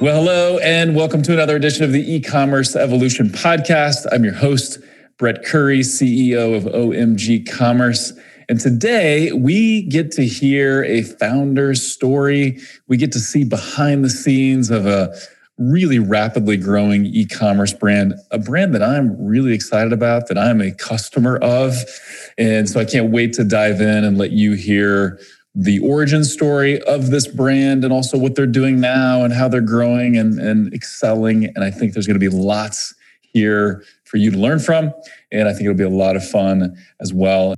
Well, hello, and welcome to another edition of the e commerce evolution podcast. I'm your host, Brett Curry, CEO of OMG Commerce. And today we get to hear a founder's story. We get to see behind the scenes of a really rapidly growing e commerce brand, a brand that I'm really excited about, that I'm a customer of. And so I can't wait to dive in and let you hear the origin story of this brand and also what they're doing now and how they're growing and, and excelling. And I think there's going to be lots here for you to learn from. And I think it'll be a lot of fun as well.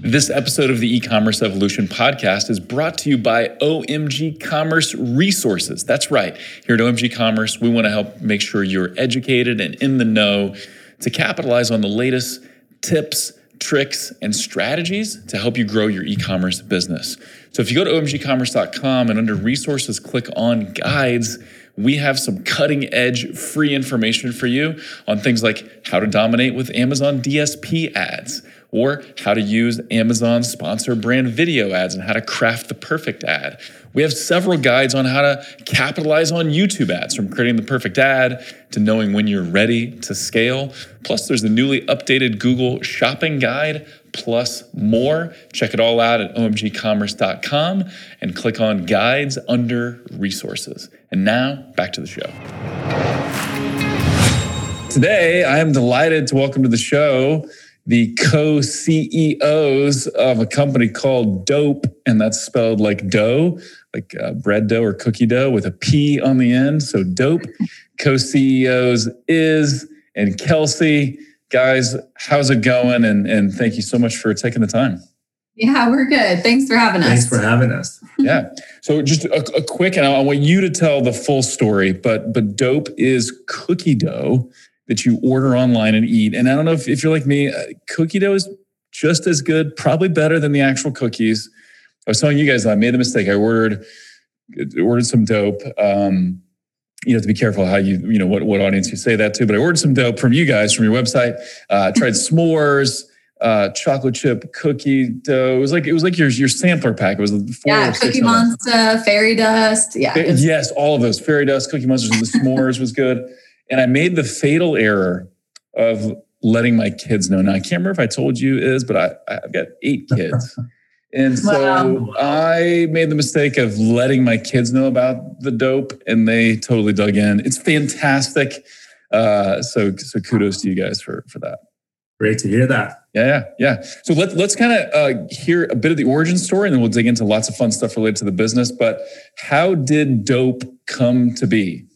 This episode of the e-commerce evolution podcast is brought to you by OMG Commerce Resources. That's right. Here at OMG Commerce, we want to help make sure you're educated and in the know to capitalize on the latest tips, tricks, and strategies to help you grow your e commerce business. So if you go to omgcommerce.com and under resources, click on guides, we have some cutting edge free information for you on things like how to dominate with Amazon DSP ads or how to use Amazon sponsor brand video ads and how to craft the perfect ad. We have several guides on how to capitalize on YouTube ads from creating the perfect ad to knowing when you're ready to scale. Plus, there's the newly updated Google Shopping Guide, plus more. Check it all out at omgcommerce.com and click on guides under resources. And now, back to the show. Today, I am delighted to welcome to the show the co CEOs of a company called DoughP, and that's spelled like dough, like uh, bread dough or cookie dough with a P on the end. So DoughP co CEOs Is and Kelsey. Guys, how's it going? And, and thank you so much for taking the time. Yeah, we're good. Thanks for having us. Thanks for having us. yeah. So just a, a quick, and I want you to tell the full story, but but DoughP is cookie dough that you order online and eat. And I don't know if, if you're like me, uh, cookie dough is just as good, probably better than the actual cookies. I was telling you guys I made the mistake. I ordered ordered some dope. Um, you have to be careful how you you know what what audience you say that to. But I ordered some dope from you guys from your website. Uh, tried s'mores. Uh, chocolate chip cookie dough. It was like it was like your your sampler pack. It was four yeah, Cookie Monster, Fairy Dust. Yeah, yes, all of those Fairy Dust, Cookie Monsters, and the s'mores was good. And I made the fatal error of letting my kids know. Now, I can't remember if I told you Is, but I, I've got eight kids. And so wow. I made the mistake of letting my kids know about the dope, and they totally dug in. It's fantastic. Uh, so, so kudos to you guys for for that. Great to hear that. Yeah, yeah, yeah. So let, let's kind of uh, hear a bit of the origin story, and then we'll dig into lots of fun stuff related to the business. But how did DoughP come to be?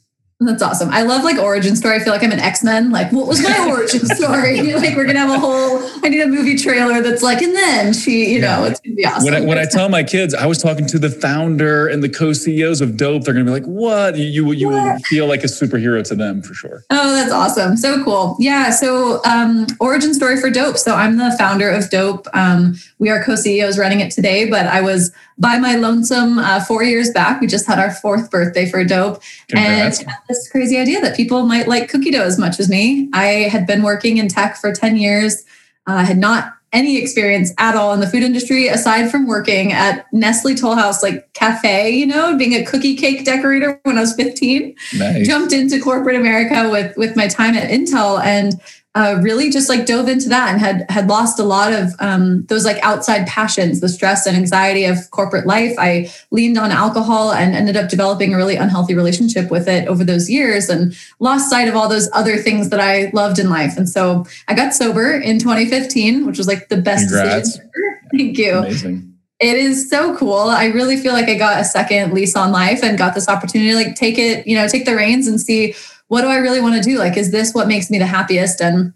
That's awesome. I love like origin story. I feel like I'm an X Men. Like, what was my origin story? like, we're gonna have a whole. I need a movie trailer that's like, and then she, you yeah. know, it's gonna be awesome. When I, when I tell my kids, I was talking to the founder and the co CEOs of DoughP. They're gonna be like, what? You you will feel like a superhero to them for sure. Oh, that's awesome. So cool. Yeah. So um, origin story for DoughP. So I'm the founder of DoughP. Um, we are co CEOs running it today, but I was by my lonesome uh, four years back. We just had our fourth birthday for DoughP, Congrats. and this crazy idea that people might like cookie dough as much as me. I had been working in tech for ten years, uh, had not any experience at all in the food industry aside from working at Nestle Toll House like cafe, you know, being a cookie cake decorator when I was 15. Nice. Jumped into corporate America with with my time at Intel and uh, really just like dove into that and had had lost a lot of um, those like outside passions, the stress and anxiety of corporate life. I leaned on alcohol and ended up developing a really unhealthy relationship with it over those years, and lost sight of all those other things that I loved in life. And so I got sober in 2015, which was like the best Congrats. decision. Thank you. Amazing it is so cool. I really feel like I got a second lease on life and got this opportunity to like take it, you know, take the reins and see what do I really want to do? Like, is this what makes me the happiest? And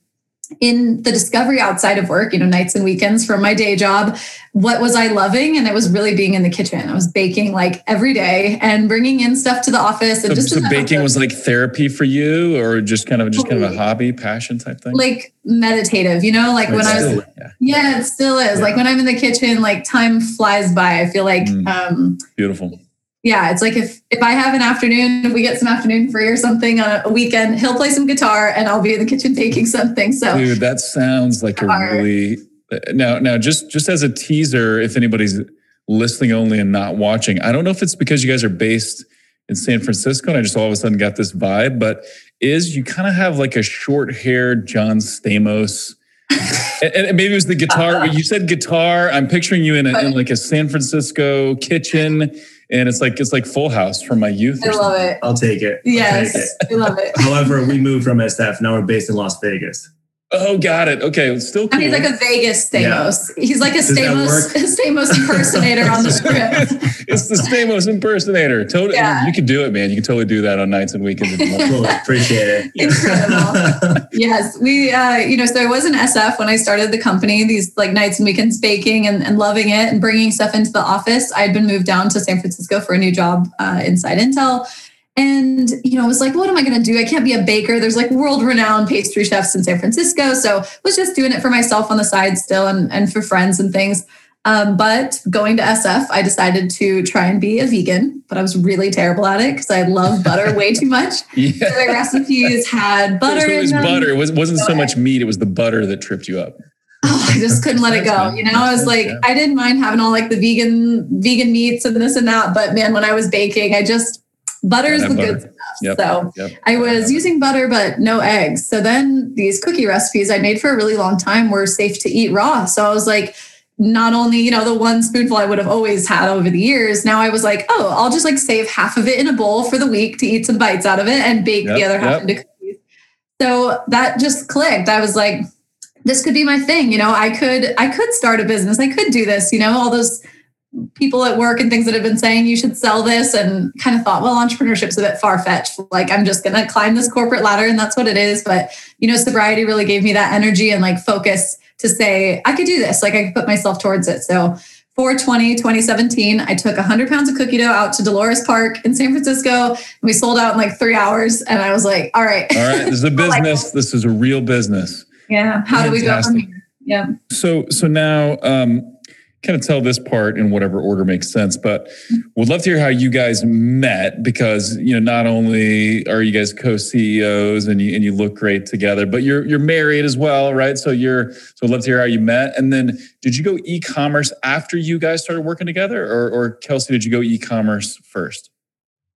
in the discovery outside of work, you know, nights and weekends from my day job, what was I loving? And it was really being in the kitchen. I was baking like every day and bringing in stuff to the office. And so, just so baking was like therapy for you, or just kind of just kind of a hobby, passion type thing. Like meditative, you know, like when I was, yeah. yeah. it still is. Yeah. Like when I'm in the kitchen, like time flies by. I feel like mm, um, beautiful yeah, it's like if if I have an afternoon, if we get some afternoon free or something on a weekend, he'll play some guitar and I'll be in the kitchen baking something. So, dude, that sounds like a really now now just just as a teaser, if anybody's listening only and not watching, I don't know if it's because you guys are based in San Francisco, and I just all of a sudden got this vibe. But Is you kind of have like a short haired John Stamos. and, maybe it was the guitar. Uh-huh. you said guitar. I'm picturing you in, a, in like a San Francisco kitchen, and it's like it's like Full House from my youth. I or love something. it. I'll take it. Yes, take it. I love it. However, we moved from SF. Now we're based in Las Vegas. Oh, got it. Okay, it's still cool. And he's like a Vegas Stamos. Yeah. He's like a Does that Stamos. Stamos impersonator on the script. it's the Stamos impersonator. Totally, Yeah. you can do it, man. You can totally do that on nights and weekends. if. Cool. Appreciate it. Incredible. Yes, we, uh, you know, so I was in SF when I started the company, these like nights and weekends baking and, and loving it and bringing stuff into the office. I'd been moved down to San Francisco for a new job uh, inside Intel. And, you know, I was like, what am I going to do? I can't be a baker. There's like world renowned pastry chefs in San Francisco. So I was just doing it for myself on the side still and, and for friends and things. Um, but going to SF, I decided to try and be a vegan, but I was really terrible at it because I love butter way too much. So Yeah. my recipes had butter. So it in was them. butter. It was, wasn't so much meat. It was the butter that tripped you up. Oh, I just couldn't let it go. You know, I was like, Yeah. I didn't mind having all like the vegan vegan meats and this and that, but man, when I was baking, I just butter is the butter. good stuff. Yep. So Yep. I was using butter, but no eggs. So then these cookie recipes I made for a really long time were safe to eat raw. So I was like, not only, you know, the one spoonful I would have always had over the years, now I was like, oh, I'll just like save half of it in a bowl for the week to eat some bites out of it and bake the other half yep. into cookies. So that just clicked. I was like, this could be my thing. You know, I could, I could start a business. I could do this, you know, all those people at work and things that have been saying you should sell this and kind of thought, well, entrepreneurship's a bit far fetched. Like I'm just going to climb this corporate ladder and that's what it is. But, you know, sobriety really gave me that energy and like focus to say, I could do this. Like I could put myself towards it. So 420, 2017, I took 100 pounds of cookie dough out to Dolores Park in San Francisco. And we sold out in like three hours. And I was like, all right. All right. This is a like business. This is a real business. yeah. How do we go from here? Yeah. So so now um kind of tell this part in whatever order makes sense, but would love to hear how you guys met because you know not only are you guys co-CEOs and you and you look great together, but you're you're married as well, right? So you're so I'd love to hear how you met. And then did you go e-commerce after you guys started working together or or Kelsey, did you go e-commerce first?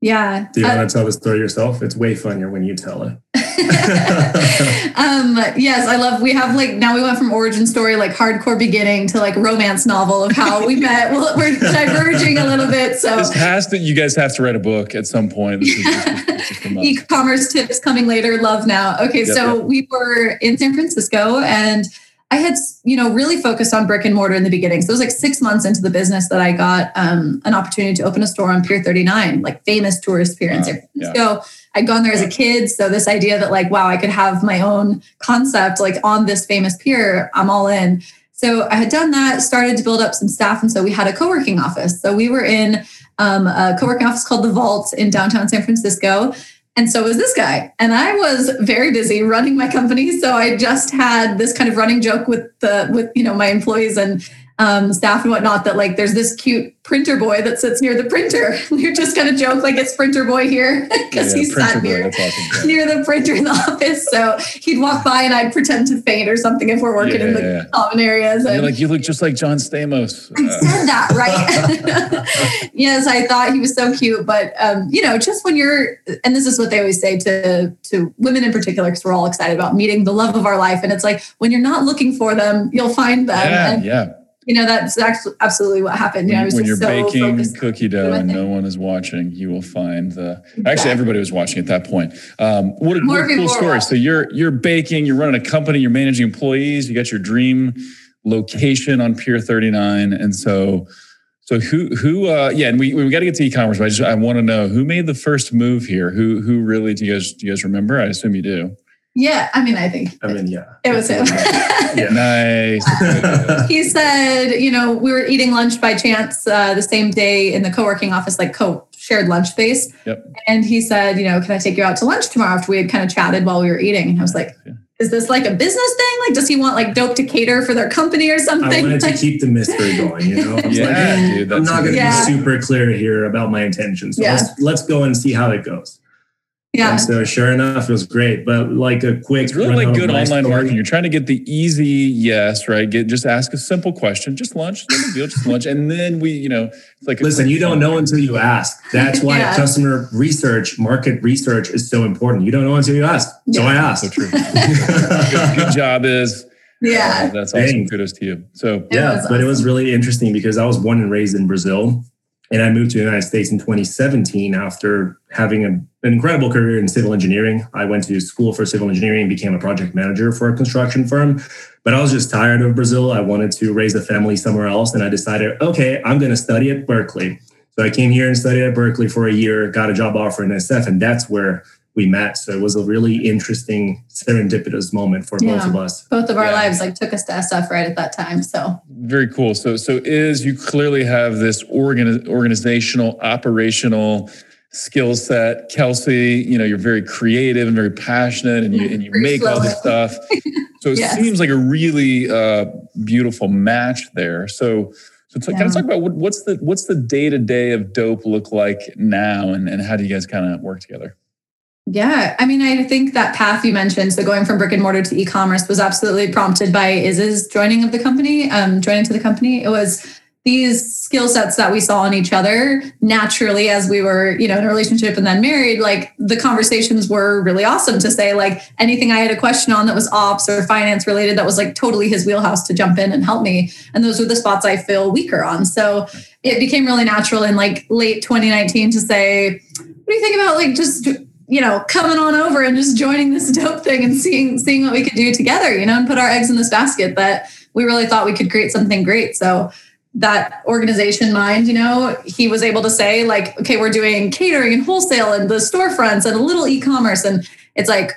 Yeah. Do you Uh, want to tell the story yourself? It's way funnier when you tell it. um yes i love we have like now we went from origin story like hardcore beginning to like romance novel of how we met. Well, we're diverging a little bit so. This has to you guys have to write a book at some point. This is, is- is e-commerce tips coming later love now. Okay Yep, so yep. we were in san francisco and i had you know really focused on brick and mortar in the beginning. So it was like six months into the business that i got um, an opportunity to open a store on pier 39 like famous tourist pier in san francisco i'd gone there as a kid so this idea that like wow i could have my own concept like on this famous pier i'm all in so i had done that started to build up some staff and so we had a co-working office so we were in um, a co-working office called the vault in downtown san francisco and so was this guy. And I was very busy running my company. So I just had this kind of running joke with the with you know my employees and um, staff and whatnot that like there's this cute printer boy that sits near the printer. We're just gonna joke like it's printer boy here because Yeah, he sat boy, near awesome. near the printer in the office. So he'd walk by and I'd pretend to faint or something if we're working in the yeah, yeah. common areas. You're And like you look just like John Stamos. I Uh, said that, right? yes, I thought he was so cute, but um, you know, just when you're, and this is what they always say to to women in particular, because we're all excited about meeting the love of our life, and it's like when you're not looking for them, you'll find them, yeah, and yeah. You know that's actually absolutely what happened. You know, I When, was when you're so baking cookie dough and no one is watching, you will find the. Exactly. Actually, everybody was watching at that point. Um, what a, More what a cool story! watching. So you're you're baking, you're running a company, you're managing employees, you got your dream location on Pier 39, and so. So who who uh yeah and we we got to get to e-commerce but I just I want to know who made the first move here who who really do you guys do you guys remember I assume you do Yeah, I mean, I think I mean, yeah. it was him. Yeah. nice he said, you know, we were eating lunch by chance uh, the same day in the co-working office, like co-shared lunch space. Yep. And he said, you know, can I take you out to lunch tomorrow after we had kind of chatted while we were eating? And I was like, Yeah. is this like a business thing? Like, does he want like DoughP to cater for their company or something? I something? wanted to keep the mystery going, you know? I was Yeah, like, dude, I'm not going to Yeah. be super clear here about my intentions. So Yeah. let's, let's go and see how it goes. Yeah. And so sure enough, it was great. But like a quick, It's really like good online marketing. You're trying to get the easy yes, right? Get just ask a simple question, just lunch, no deal, just lunch, and then we, you know, it's like listen. You don't know until you ask. That's why Yeah. customer research, market research is so important. You don't know until you ask. So Yeah. I So true. good, good job Is Yeah. Uh, that's awesome. Thanks. Kudos to you. So yeah, was but it was really interesting because I was born and raised in Brazil, and I moved to the United States in 2017 after having a, an incredible career in civil engineering. I went to school for civil engineering and became a project manager for a construction firm. But I was just tired of Brazil. I wanted to raise a family somewhere else, and I decided, okay, I'm going to study at Berkeley. So I came here and studied at Berkeley for a year, got a job offer in SF, and that's where we met. So it was a really interesting serendipitous moment for both of us. Both of our Yeah. lives like took us to SF right at that time. So very cool. So so Is you clearly have this organ, organizational, operational skill set. Kelsey, you know, you're very creative and very passionate and you and you Very make all this stuff. So it Yes. seems like a really uh, beautiful match there. So so t- kind of talk about what, what's the what's the day to day of DoughP look like now, and, and how do you guys kind of work together? Yeah, I mean, I think that path you mentioned, so going from brick and mortar to e-commerce, was absolutely prompted by Iz's joining of the company, um, joining to the company. It was these skill sets that we saw in each other naturally as we were, you know, in a relationship and then married. Like the conversations were really awesome to say, like anything I had a question on that was ops or finance related, that was like totally his wheelhouse to jump in and help me. And those were the spots I feel weaker on. So it became really natural in like late 2019 to say, what do you think about like just you know coming on over and just joining this DoughP thing and seeing seeing what we could do together you know and put our eggs in this basket that we really thought we could create something great so that organization mind you know he was able to say like okay we're doing catering and wholesale and the storefronts and a little e-commerce and it's like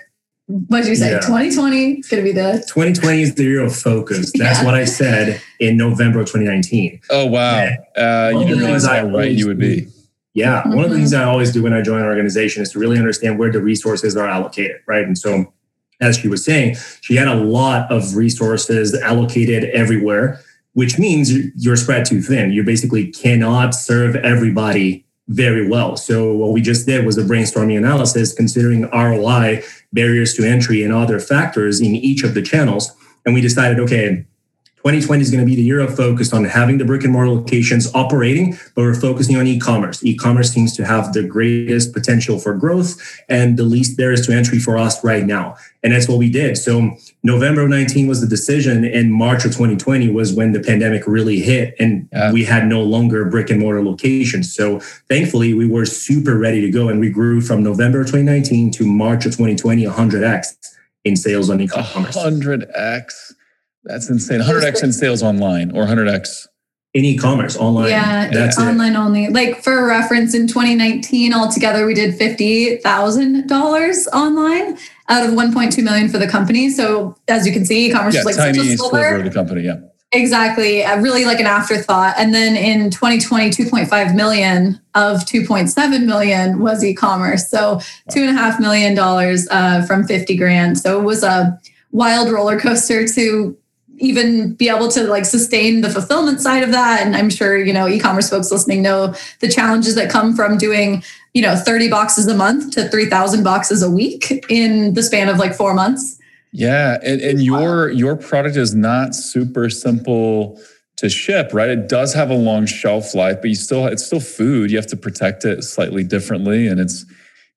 what did you say Yeah. 2020 it's going to be the 2020 is the year of focus. That's Yeah. what I said in November of 2019. Oh wow, uh, you didn't realize how right you would be. Yeah. One of the things mm-hmm. I always do when I join an organization is to really understand where the resources are allocated, right? And so, as she was saying, she had a lot of resources allocated everywhere, which means you're spread too thin. You basically cannot serve everybody very well. So, what we just did was a brainstorming analysis considering ROI, barriers to entry, and other factors in each of the channels. And we decided, okay, 2020 is going to be the year of focus on having the brick and mortar locations operating, but we're focusing on e-commerce. E-commerce seems to have the greatest potential for growth and the least barriers to entry for us right now. And that's what we did. So November of 19 was the decision, and March of 2020 was when the pandemic really hit, and Yeah. we had no longer brick and mortar locations. So thankfully, we were super ready to go, and we grew from November of 2019 to March of 2020, 100x in sales on e-commerce. hundred x. That's insane. Hundred x in sales online or hundred x. In e-commerce, online. Yeah, that's it. online only. Like for reference, in 2019 altogether, we did fifty thousand dollars online out of 1.2 million for the company. So as you can see, e-commerce Yeah, is like such a sliver sliver. of the company. Yeah. Exactly, uh, really like an afterthought. And then in 2020, 2.5 million of 2.7 million was e-commerce. So two and a half million dollars uh, from 50 grand. So it was a wild roller coaster to even be able to like sustain the fulfillment side of that and i'm sure you know e-commerce folks listening know the challenges that come from doing you know 30 boxes a month to 3000 boxes a week in the span of like four months Yeah, and, and your your product is not super simple to ship, right? It does have a long shelf life, but you still it's still food. You have to protect it slightly differently, and it's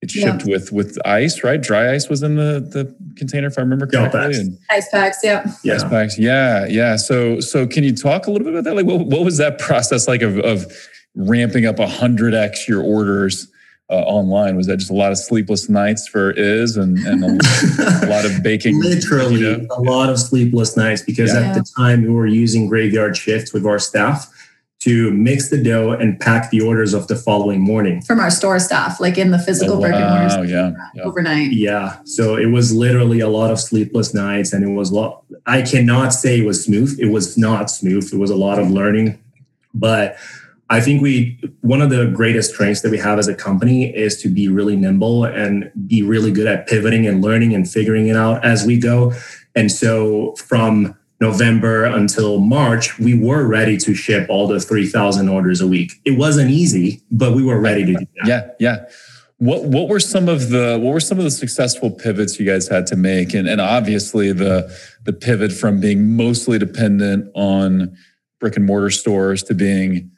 it's Yeah. shipped with with ice, right? Dry ice was in the the container, if I remember Yeah, correctly. facts. And ice packs yeah ice packs, yeah, yeah. So so can you talk a little bit about that? Like, what, what was that process like of of ramping up hundred x your orders? Uh, online was that just a lot of sleepless nights for Is and, and a, a lot of baking Literally you know? a lot of sleepless nights because Yeah. at the time we were using graveyard shifts with our staff to mix the dough and pack the orders of the following morning. from our store staff like in the physical Oh, brick and mortar wow, yeah, yeah. overnight Yeah. So it was literally a lot of sleepless nights and it was a lot I cannot say it was smooth. It was not smooth. It was a lot of learning. But I think we one of the greatest strengths that we have as a company is to be really nimble and be really good at pivoting and learning and figuring it out as we go. And so from November until March, we were ready to ship all the 3,000 orders a week. It wasn't easy, but we were ready to do that. Yeah, yeah. what what were some of the what were some of the successful pivots you guys had to make? And and obviously the the pivot from being mostly dependent on brick and mortar stores to being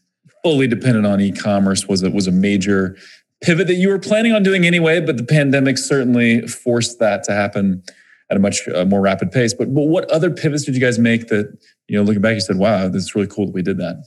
fully dependent on e-commerce was it was a major pivot that you were planning on doing anyway, but the pandemic certainly forced that to happen at a much uh, more rapid pace. But, but what other pivots did you guys make that, you know, looking back, you said, wow, this is really cool that we did that?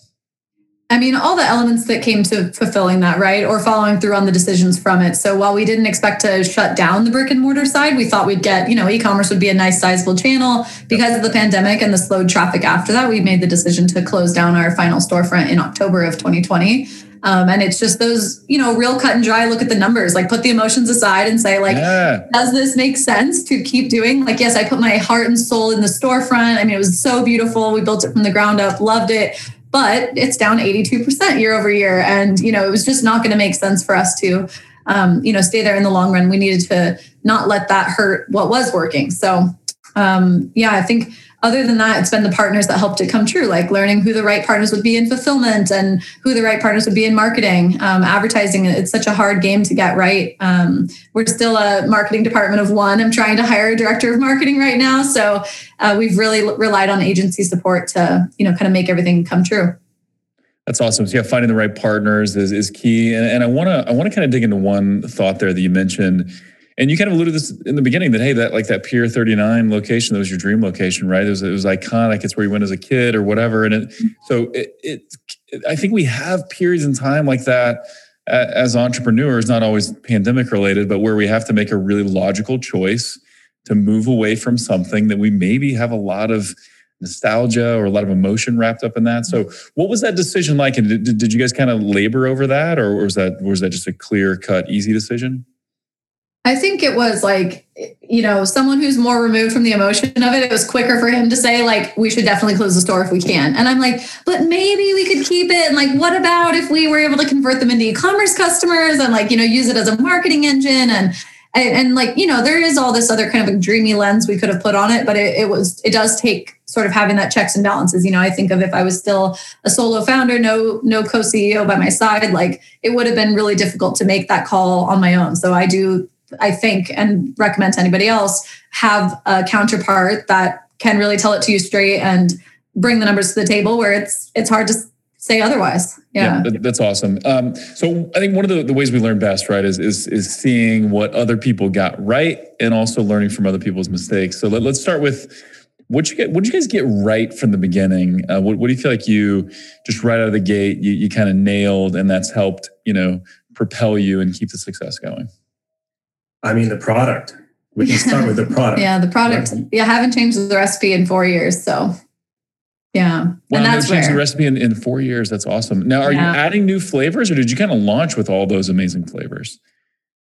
I mean, all the elements that came to fulfilling that, right? Or following through on the decisions from it. So while we didn't expect to shut down the brick and mortar side, we thought we'd get, you know, e commerce would be a nice sizable channel. Because of the pandemic and the slowed traffic after that, we made the decision to close down our final storefront in October of 2020. Um, and it's just those, you know, real cut and dry look at the numbers, like put the emotions aside and say, like, yeah. does this make sense to keep doing? Like, yes, I put my heart and soul in the storefront. I mean, it was so beautiful. We built it from the ground up, loved it, but it's down 82% year over year. And, you know, it was just not going to make sense for us to, um, you know, stay there in the long run. We needed to not let that hurt what was working. So, um, yeah, I think other than that, it's been the partners that helped it come true, like learning who the right partners would be in fulfillment and who the right partners would be in marketing. Um, advertising, it's such a hard game to get right. Um, we're still a marketing department of one. I'm trying to hire a director of marketing right now. So uh, we've really relied on agency support to, you know, kind of make everything come true. That's awesome. So yeah, finding the right partners is, is key. And, and I want to I want to kind of dig into one thought there that you mentioned and you kind of alluded this in the beginning that hey, that like that Pier 39 location, that was your dream location, right? It was it was iconic. It's where you went as a kid or whatever. And it so it, it I think we have periods in time like that as entrepreneurs, not always pandemic related, but where we have to make a really logical choice to move away from something that we maybe have a lot of nostalgia or a lot of emotion wrapped up in that. So, what was that decision like? And did, did you guys kind of labor over that, or was that was that just a clear cut, easy decision? I think it was like, you know, someone who's more removed from the emotion of it. It was quicker for him to say, like, we should definitely close the store if we can. And I'm like, but maybe we could keep it. And like, what about if we were able to convert them into e-commerce customers and like, you know, use it as a marketing engine and and, and like, you know, there is all this other kind of a dreamy lens we could have put on it, but it, it was it does take sort of having that checks and balances. You know, I think of if I was still a solo founder, no no co-CEO by my side, like it would have been really difficult to make that call on my own. So I do I think, and recommend to anybody else, have a counterpart that can really tell it to you straight and bring the numbers to the table where it's it's hard to say otherwise. Yeah, yeah that's awesome. Um, so I think one of the, the ways we learn best, right, is, is is seeing what other people got right and also learning from other people's mistakes. So let, us start with what you get. What you guys get right from the beginning? Uh, what, what do you feel like you just right out of the gate you, you kind of nailed, and that's helped you know propel you and keep the success going? I mean, the product. We can start with the product. yeah, the product. Right? Yeah, I haven't changed the recipe in four years. So, yeah. Wow, and that's changed the recipe in, in four years. That's awesome. Now, are yeah. you adding new flavors or did you kind of launch with all those amazing flavors?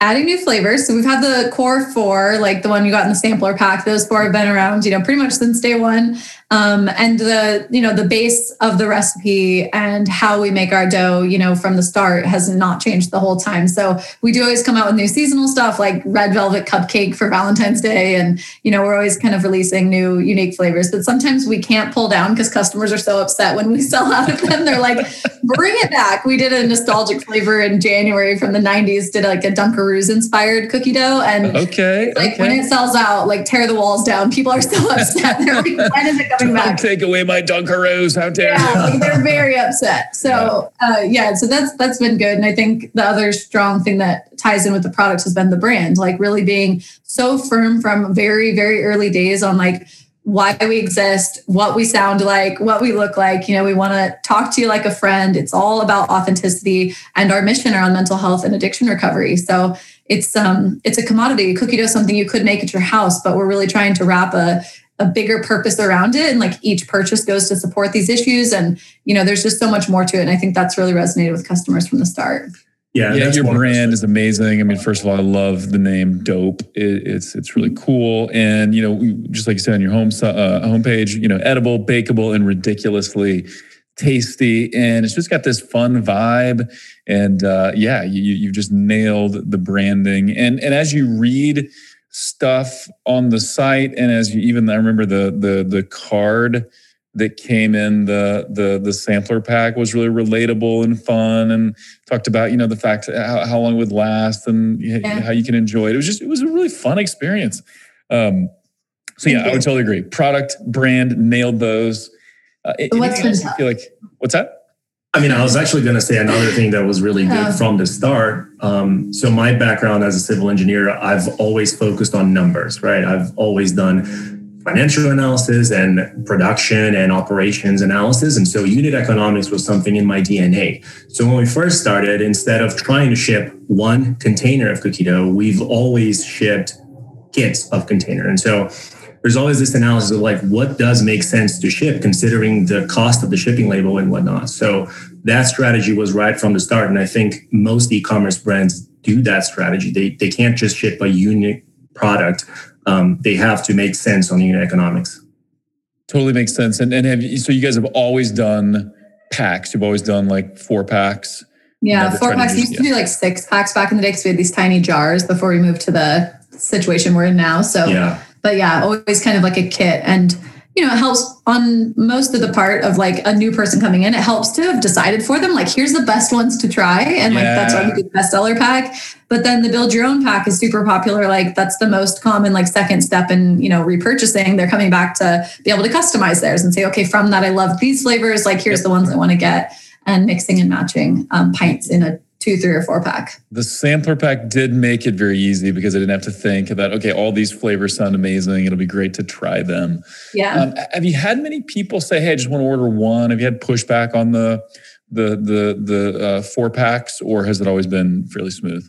Adding new flavors. So we've had the core four, like the one you got in the sampler pack. Those four have been around, you know, pretty much since day one. Um, and the, you know, the base of the recipe and how we make our dough, you know, from the start has not changed the whole time. So we do always come out with new seasonal stuff like red velvet cupcake for Valentine's Day. And, you know, we're always kind of releasing new unique flavors. But sometimes we can't pull down because customers are so upset when we sell out of them. They're like, bring it back. We did a nostalgic flavor in January from the 90s, did like a Dunker Dunkaroos inspired cookie dough. And okay, like okay. when it sells out, like tear the walls down. People are so upset. They're like, when is it coming Don't back? Take away my Dunkaroos. How dare yeah, you? Like they're very upset. So yeah. Uh, yeah, so that's that's been good. And I think the other strong thing that ties in with the products has been the brand, like really being so firm from very, very early days on like why we exist, what we sound like, what we look like. You know, we want to talk to you like a friend. It's all about authenticity and our mission around mental health and addiction recovery. So it's um it's a commodity. Cookie dough is something you could make at your house, but we're really trying to wrap a a bigger purpose around it and like each purchase goes to support these issues and you know there's just so much more to it and i think that's really resonated with customers from the start yeah, yeah your brand is amazing. I mean, first of all, I love the name DoughP. It, it's it's really cool, and you know, just like you said on your home uh, homepage, you know, edible, bakeable, and ridiculously tasty, and it's just got this fun vibe. And uh, yeah, you you've just nailed the branding. And and as you read stuff on the site, and as you even I remember the the the card that came in the the the sampler pack was really relatable and fun and talked about you know the fact how, how long it would last and yeah. how you can enjoy it it was just it was a really fun experience um so yeah i would totally agree product brand nailed those uh, what's else you feel like what's that I mean, I was actually going to say another thing that was really good from the start. Um, so, my background as a civil engineer, I've always focused on numbers, right? I've always done financial analysis and production and operations analysis. And so unit economics was something in my DNA. So when we first started, instead of trying to ship one container of cookie dough, we've always shipped kits of container. And so there's always this analysis of like what does make sense to ship considering the cost of the shipping label and whatnot. So that strategy was right from the start. And I think most e-commerce brands do that strategy. They they can't just ship a unit product um, they have to make sense on unit economics. Totally makes sense. And and have you, so you guys have always done packs. You've always done like four packs. Yeah, four packs. We used to do like six packs back in the day because we had these tiny jars before we moved to the situation we're in now. So, yeah. but yeah, always kind of like a kit and you know, it helps on most of the part of like a new person coming in. It helps to have decided for them, like, here's the best ones to try. And like, that's why we do the bestseller pack. But then the build your own pack is super popular. Like, that's the most common, like, second step in, you know, repurchasing. They're coming back to be able to customize theirs and say, okay, from that, I love these flavors. Like, here's yep. the ones I want to get and mixing and matching um, pints in a two, three, or four pack. The sampler pack did make it very easy because I didn't have to think about, okay, all these flavors sound amazing. It'll be great to try them. Yeah. Um, have you had many people say, hey, I just want to order one? Have you had pushback on the the the the uh, four packs, or has it always been fairly smooth?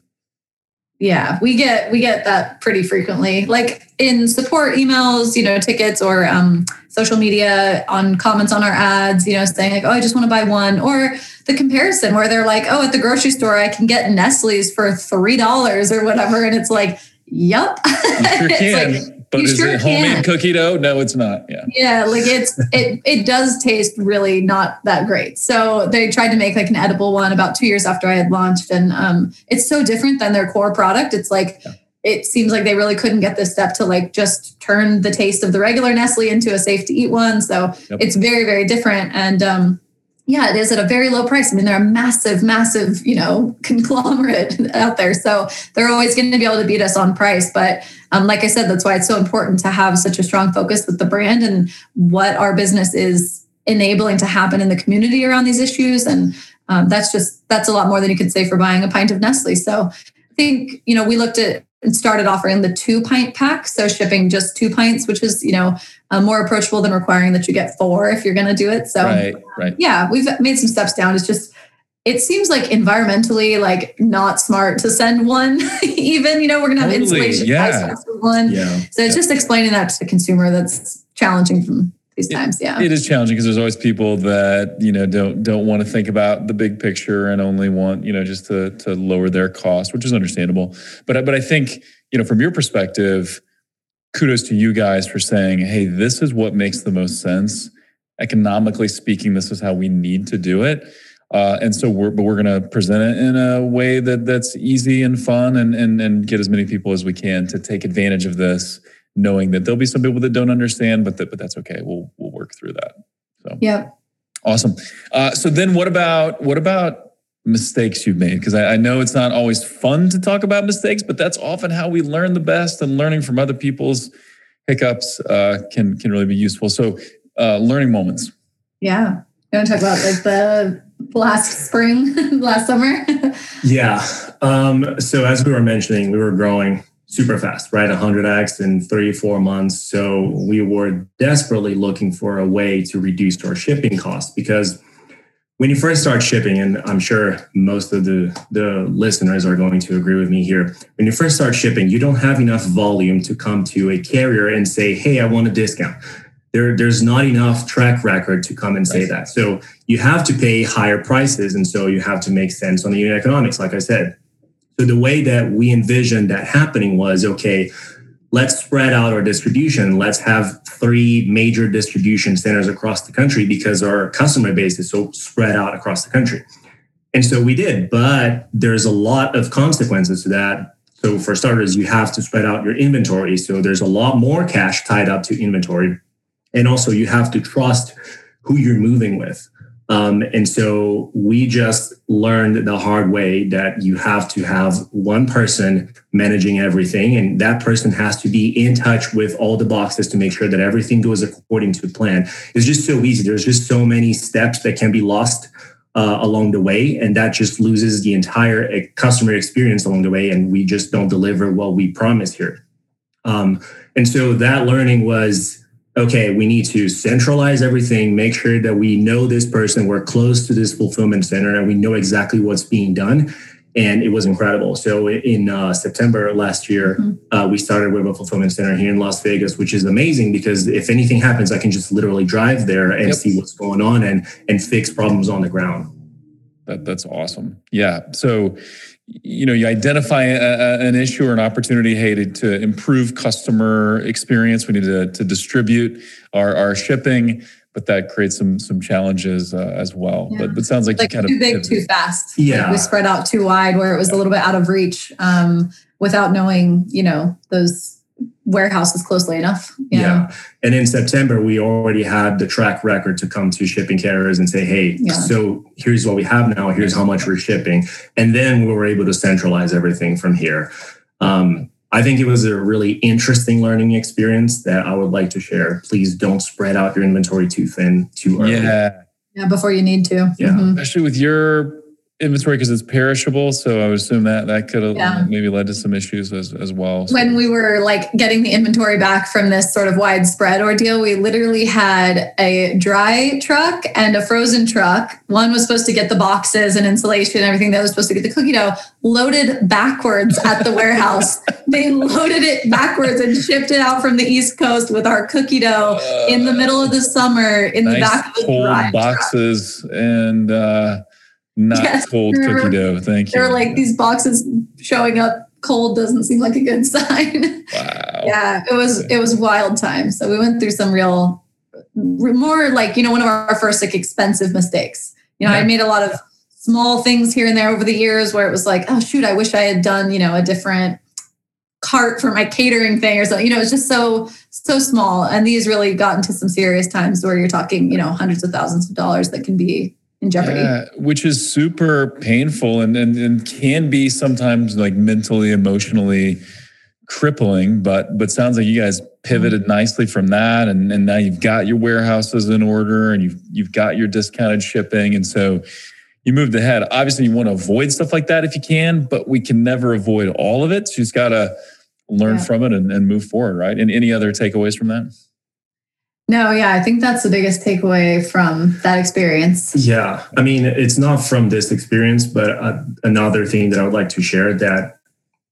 Yeah, we get we get that pretty frequently. Like in support emails, you know, tickets or um, social media on comments on our ads, you know, saying like, "Oh, I just want to buy one," or the comparison where they're like, "Oh, at the grocery store, I can get Nestle's for three dollars or whatever," and it's like, "Yep." Sure can. like, but is sure it homemade can. cookie dough? No, it's not. Yeah. Yeah, like it's it it does taste really not that great. So they tried to make like an edible one about two years after I had launched, and um, it's so different than their core product. It's like yeah. it seems like they really couldn't get this step to like just turn the taste of the regular Nestle into a safe to eat one. So yep. it's very very different, and um, yeah, it is at a very low price. I mean, they're a massive, massive, you know, conglomerate out there. So they're always going to be able to beat us on price. But um, like I said, that's why it's so important to have such a strong focus with the brand and what our business is enabling to happen in the community around these issues. And um, that's just, that's a lot more than you could say for buying a pint of Nestle. So I think, you know, we looked at started offering the two pint pack. So shipping just two pints, which is, you know, uh, more approachable than requiring that you get four if you're going to do it. So, right, right. yeah, we've made some steps down. It's just, it seems like environmentally like not smart to send one even you know we're gonna have totally, insulation yeah. one yeah. so it's yeah. just explaining that to the consumer that's challenging from these times yeah it is challenging because there's always people that you know don't don't want to think about the big picture and only want you know just to to lower their cost which is understandable but but i think you know from your perspective kudos to you guys for saying, hey, this is what makes the most sense. Economically speaking, this is how we need to do it. Uh, and so we're but we're going to present it in a way that that's easy and fun and, and and get as many people as we can to take advantage of this knowing that there'll be some people that don't understand but that but that's okay. We'll we'll work through that. So. Yeah awesome. Uh, so then what about what about mistakes you've made? Because I, I, know it's not always fun to talk about mistakes but that's often how we learn the best and learning from other people's hiccups uh, can can really be useful. So uh, learning moments. Yeah. You want to talk about like the last spring last summer? Yeah. Um, so as we were mentioning we were growing super fast right 100x in three four months so we were desperately looking for a way to reduce our shipping costs because when you first start shipping, and I'm sure most of the, the listeners are going to agree with me here, when you first start shipping, you don't have enough volume to come to a carrier and say, hey, I want a discount. There, there's not enough track record to come and say that. So you have to pay higher prices. And so you have to make sense on the unit economics, like I said. So the way that we envisioned that happening was okay, let's spread out our distribution. Let's have three major distribution centers across the country because our customer base is so spread out across the country. And so we did, but there's a lot of consequences to that. So for starters, you have to spread out your inventory. So there's a lot more cash tied up to inventory. and also you have to trust who you're moving with. Um, and so we just learned the hard way that you have to have one person managing everything, and that person has to be in touch with all the boxes to make sure that everything goes according to plan. It's just so easy. There's just so many steps that can be lost uh, along the way, and that just loses the entire uh, customer experience along the way, and we just don't deliver what we promise here. Um, and so that learning was okay, we need to centralize everything, make sure that we know this person, we're close to this fulfillment center, and we know exactly what's being done. And it was incredible. So in uh, September last year, mm-hmm. uh, we started with a fulfillment center here in Las Vegas, which is amazing because if anything happens, I can just literally drive there and yep. see what's going on and and fix problems on the ground. That, that's awesome. Yeah. So you know you identify a, a, an issue or an opportunity hey to, to improve customer experience we need to, to distribute our, our shipping but that creates some some challenges uh, as well. Yeah. but, but sounds like, like you kind too of big too fast. Yeah. like we spread out too wide where it was a little bit out of reach um, without knowing you know those warehouses closely enough. Yeah. yeah. And in September, we already had the track record to come to shipping carriers and say, hey, yeah. so here's what we have now, here's how much we're shipping. And then we were able to centralize everything from here. Um, I think it was a really interesting learning experience that I would like to share. Please don't spread out your inventory too thin too early. Yeah. Yeah, before you need to. Yeah. Mm-hmm. Especially with your inventory because it's perishable. So I would assume that that could have yeah. maybe led to some issues as, as well. So. When we were like getting the inventory back from this sort of widespread ordeal, we literally had a dry truck and a frozen truck. One was supposed to get the boxes and insulation and everything. That was supposed to get the cookie dough loaded backwards at the warehouse. They loaded it backwards and shipped it out from the East Coast with our cookie dough uh, in the middle of the summer in nice the back of the cold boxes truck. and uh not yes, cold cookie dough. Thank you. They're like these boxes showing up cold doesn't seem like a good sign. Wow. yeah, it was it was wild time. So we went through some real more like, you know, one of our first like expensive mistakes. You know, yeah. I made a lot of small things here and there over the years where it was like, oh shoot, I wish I had done, you know, a different cart for my catering thing or something. You know, it's just so so small. And these really got into some serious times where you're talking, you know, hundreds of thousands of dollars that can be in jeopardy. Yeah, which is super painful and, and, and can be sometimes like mentally, emotionally crippling. But but sounds like you guys pivoted mm-hmm. nicely from that, and, and now you've got your warehouses in order, and you've you've got your discounted shipping, and so you moved ahead. Obviously, you want to avoid stuff like that if you can, but we can never avoid all of it. So you just got to learn yeah. from it and, and move forward, right? And any other takeaways from that? No, yeah, I think that's the biggest takeaway from that experience. Yeah. I mean, it's not from this experience, but uh, another thing that I would like to share that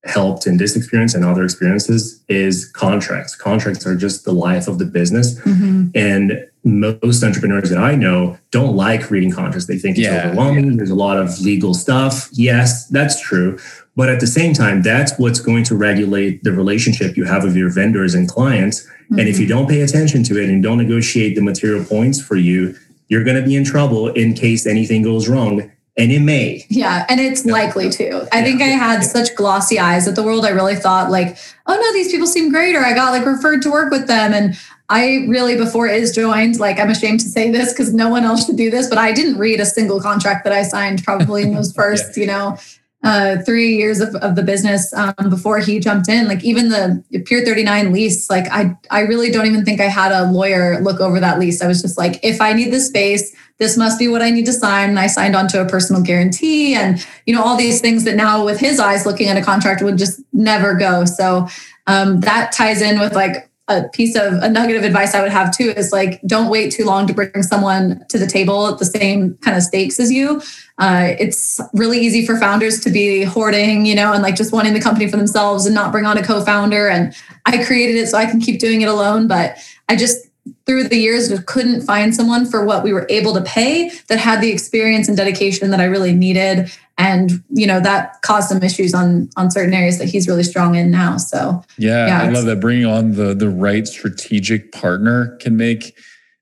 helped in this experience and other experiences is contracts. Contracts are just the life of the business. Mm-hmm. And most entrepreneurs that I know don't like reading contracts. They think it's yeah, overwhelming. Yeah. There's a lot of legal stuff. Yes, that's true. But at the same time, that's what's going to regulate the relationship you have with your vendors and clients. Mm-hmm. And if you mm-hmm. don't pay attention to it and don't negotiate the material points for you, you're going to be in trouble in case anything goes wrong. And it may. Yeah. And it's likely to. I yeah. think I had such glossy eyes at the world. I really thought, like, oh no, these people seem great. Or I got like referred to work with them. And I really, before Is joined, like, I'm ashamed to say this because no one else should do this, but I didn't read a single contract that I signed probably in those first, yeah. you know, uh, three years of, of the business um, before he jumped in. Like even the Pier 39 lease, like I, I really don't even think I had a lawyer look over that lease. I was just like, if I need this space, this must be what I need to sign. And I signed onto a personal guarantee and, you know, all these things that now with his eyes looking at a contract would just never go. So um, that ties in with like a piece of a nugget of advice I would have too is like don't wait too long to bring someone to the table at the same kind of stakes as you. Uh, it's really easy for founders to be hoarding, you know, and like just wanting the company for themselves and not bring on a co-founder. And I created it so I can keep doing it alone, but I just through the years just couldn't find someone for what we were able to pay that had the experience and dedication that I really needed and you know that caused some issues on on certain areas that he's really strong in now so yeah, yeah i love that bringing on the the right strategic partner can make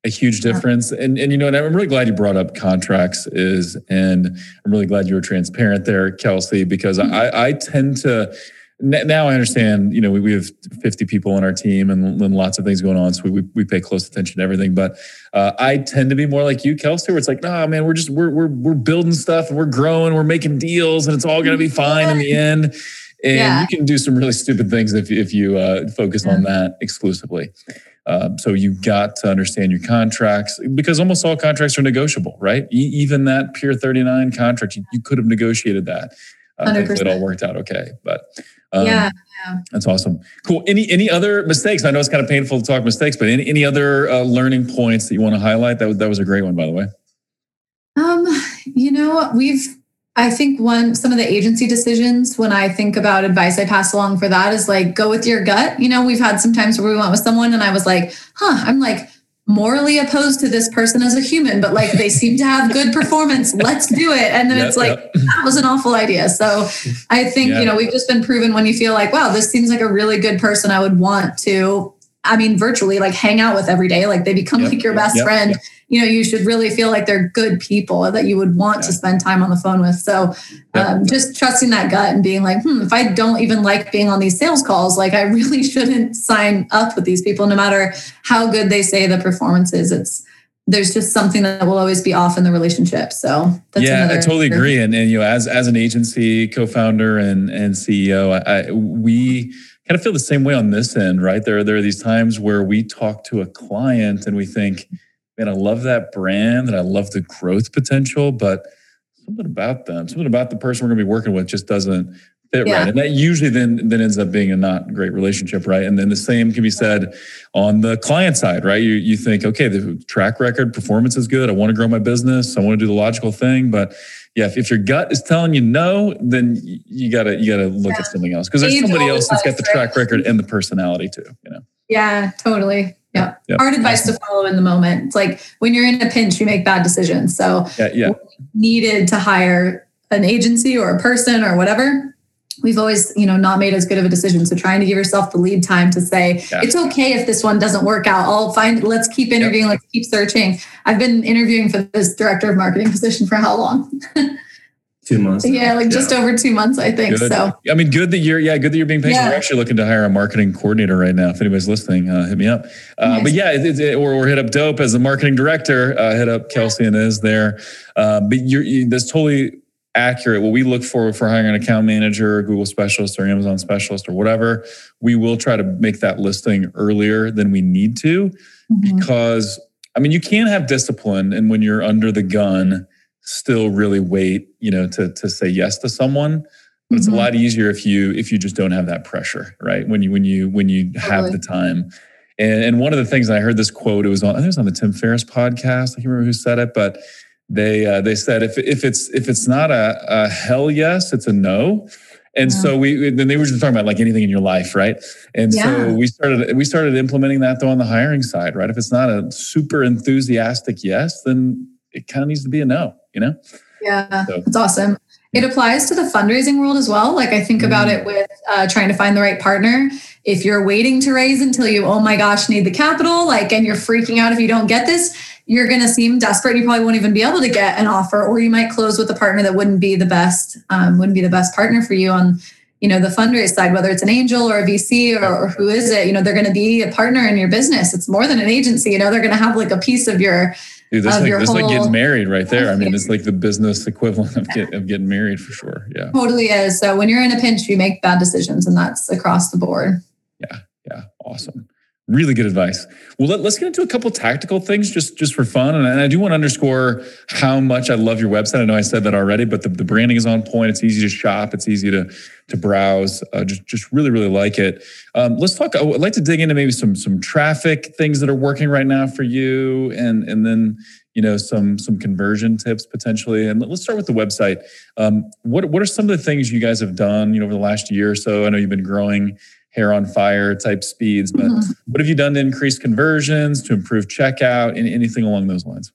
a huge difference yeah. and and you know and i'm really glad you brought up contracts Is and i'm really glad you were transparent there kelsey because mm-hmm. i i tend to now I understand, you know, we, we have 50 people on our team and, and lots of things going on. So we, we pay close attention to everything. But uh, I tend to be more like you, Kelsey, where it's like, nah, man, we're just, we're, we're, we're building stuff and we're growing, we're making deals and it's all going to be fine in the end. And yeah. you can do some really stupid things if, if you uh, focus yeah. on that exclusively. Um, so you got to understand your contracts because almost all contracts are negotiable, right? E- even that Pier 39 contract, you, you could have negotiated that. Uh, it all worked out okay. But um, yeah, yeah, that's awesome. Cool. Any any other mistakes? I know it's kind of painful to talk mistakes, but any, any other uh, learning points that you want to highlight? That was, that was a great one, by the way. Um, you know, we've I think one some of the agency decisions when I think about advice I pass along for that is like go with your gut. You know, we've had some times where we went with someone and I was like, huh, I'm like morally opposed to this person as a human, but like they seem to have good performance. Let's do it. And then yep, it's like, yep. that was an awful idea. So I think, you know, we've just been proven when you feel like, wow, this seems like a really good person I would want to, I mean, virtually like hang out with every day. Like they become yep, like your best friend. You know, you should really feel like they're good people that you would want to spend time on the phone with. So um, just trusting that gut and being like, hmm, if I don't even like being on these sales calls, like I really shouldn't sign up with these people, no matter how good they say the performance is. It's there's just something that will always be off in the relationship. So yeah, I totally agree. And, and you know, as as an agency co-founder and and CEO, I, we kind of feel the same way on this end, right? There there are these times where we talk to a client and we think, man, I love that brand and I love the growth potential, but something about them, something about the person we're going to be working with just doesn't fit yeah. right. And that usually then then ends up being a not great relationship, right? And then the same can be said on the client side, right? You you think, okay, the track record, performance is good. I want to grow my business. I want to do the logical thing, but yeah, if, if your gut is telling you no, then you gotta you gotta look yeah. at something else because there's somebody else that's got the track record and the personality too. You know. Yeah, totally. Yeah. Yep. Hard advice to follow in the moment. It's like when you're in a pinch, you make bad decisions. So yeah, yeah. needed to hire an agency or a person or whatever. We've always, you know, not made as good of a decision. So trying to give yourself the lead time to say, yeah. it's okay if this one doesn't work out. I'll find, let's keep interviewing, yep. let's keep searching. I've been interviewing for this director of marketing position for how long? two months. Yeah, like just yeah. over two months, I think. Good. So I mean, good that you're yeah, good that you're being patient. Yeah. We're actually looking to hire a marketing coordinator right now. If anybody's listening, uh, hit me up. Uh, nice. But yeah, it, it, or, or hit up DoughP as a marketing director. Uh, hit up Kelsey and Is there. Uh, but you're you, that's totally accurate. What we look for for hiring an account manager, Google specialist, or Amazon specialist, or whatever, we will try to make that listing earlier than we need to, mm-hmm. because I mean, you can't have discipline, and when you're under the gun still really wait, you know, to to say yes to someone. But it's mm-hmm. a lot easier if you if you just don't have that pressure, right? When you when you when you totally. have the time. And, and one of the things I heard this quote, it was on I think it was on the Tim Ferriss podcast. I can't remember who said it, but they uh, they said if if it's if it's not a, a hell yes, it's a no. And yeah. so we then they were just talking about like anything in your life, right? And yeah. so we started we started implementing that though on the hiring side, right? If it's not a super enthusiastic yes, then it kind of needs to be a no you know? Yeah, so. that's awesome. It applies to the fundraising world as well. Like I think mm about it with uh, trying to find the right partner. If you're waiting to raise until you, oh my gosh, need the capital, like, and you're freaking out if you don't get this, you're going to seem desperate. You probably won't even be able to get an offer, or you might close with a partner that wouldn't be the best, um, wouldn't be the best partner for you on, you know, the fundraise side, whether it's an angel or a VC or, or who is it, you know, they're going to be a partner in your business. It's more than an agency. You know, they're going to have like a piece of your Dude, that's like that's like getting married right there. I mean, it's like the business equivalent of, get, of getting married for sure. Yeah, totally is. So when you're in a pinch, you make bad decisions, and that's across the board. Yeah, yeah, awesome. Really good advice. Well, let, us get into a couple tactical things just just for fun, and, and, I do want to underscore how much I love your website. I know I said that already, but the, the branding is on point. It's easy to shop. It's easy to to browse. Uh, just just really really like it. Um, let's talk. I'd like to dig into maybe some some traffic things that are working right now for you, and and then you know some some conversion tips potentially. And let's start with the website. Um, what what are some of the things you guys have done you know over the last year or so? I know you've been growing hair on fire type speeds. But mm-hmm. what have you done to increase conversions, to improve checkout, and anything along those lines?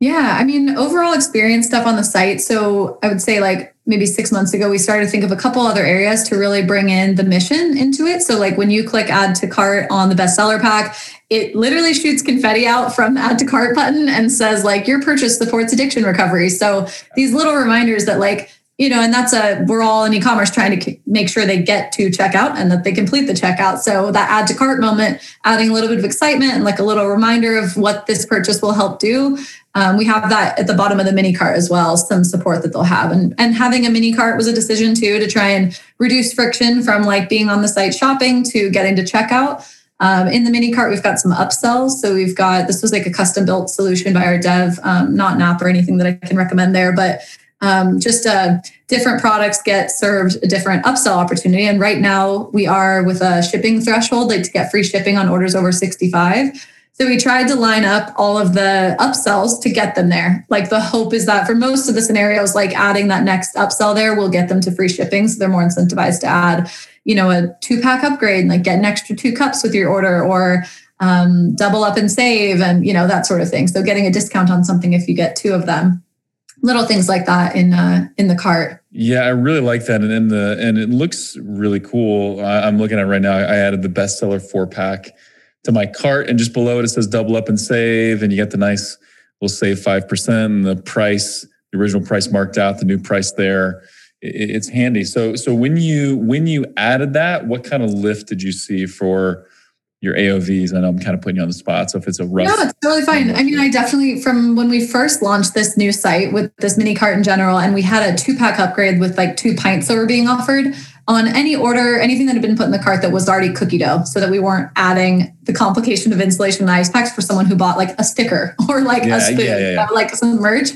Yeah, I mean, overall experience stuff on the site. So I would say, like, maybe six months ago, we started to think of a couple other areas to really bring in the mission into it. So, like, when you click add to cart on the bestseller pack, it literally shoots confetti out from the add to cart button and says, like, your purchase supports addiction recovery. So, these little reminders that, like, you know, and that's a we're all in e-commerce trying to make sure they get to checkout and that they complete the checkout. So that add to cart moment, adding a little bit of excitement and like a little reminder of what this purchase will help do. Um, we have that at the bottom of the mini cart as well, some support that they'll have. And, and having a mini cart was a decision too to try and reduce friction from like being on the site shopping to getting to checkout. Um, in the mini cart, we've got some upsells. So we've got this was like a custom built solution by our dev, um, not an app or anything that I can recommend there, but um, just uh, different products get served a different upsell opportunity. And right now we are with a shipping threshold, like to get free shipping on orders over 65. So we tried to line up all of the upsells to get them there. Like the hope is that for most of the scenarios, like adding that next upsell there will get them to free shipping. So they're more incentivized to add, you know, a two pack upgrade, like get an extra two cups with your order or um, double up and save and, you know, that sort of thing. So getting a discount on something if you get two of them little things like that in uh, in the cart. Yeah, I really like that, and in the and it looks really cool. I'm looking at right now. I added the bestseller four pack to my cart, and just below it it says double up and save, and you get the nice. We'll save five percent, and the price, the original price marked out, the new price there. It's handy. So so when you when you added that, what kind of lift did you see for your AOVs? I know I'm kind of putting you on the spot. So if it's a rough. No, it's totally fine. I mean, I definitely, from when we first launched this new site with this mini cart in general, and we had a two pack upgrade with like two pints that were being offered on any order, anything that had been put in the cart that was already cookie dough, so that we weren't adding the complication of installation and ice packs for someone who bought like a sticker or like yeah, a spoon, yeah, yeah, like some merch.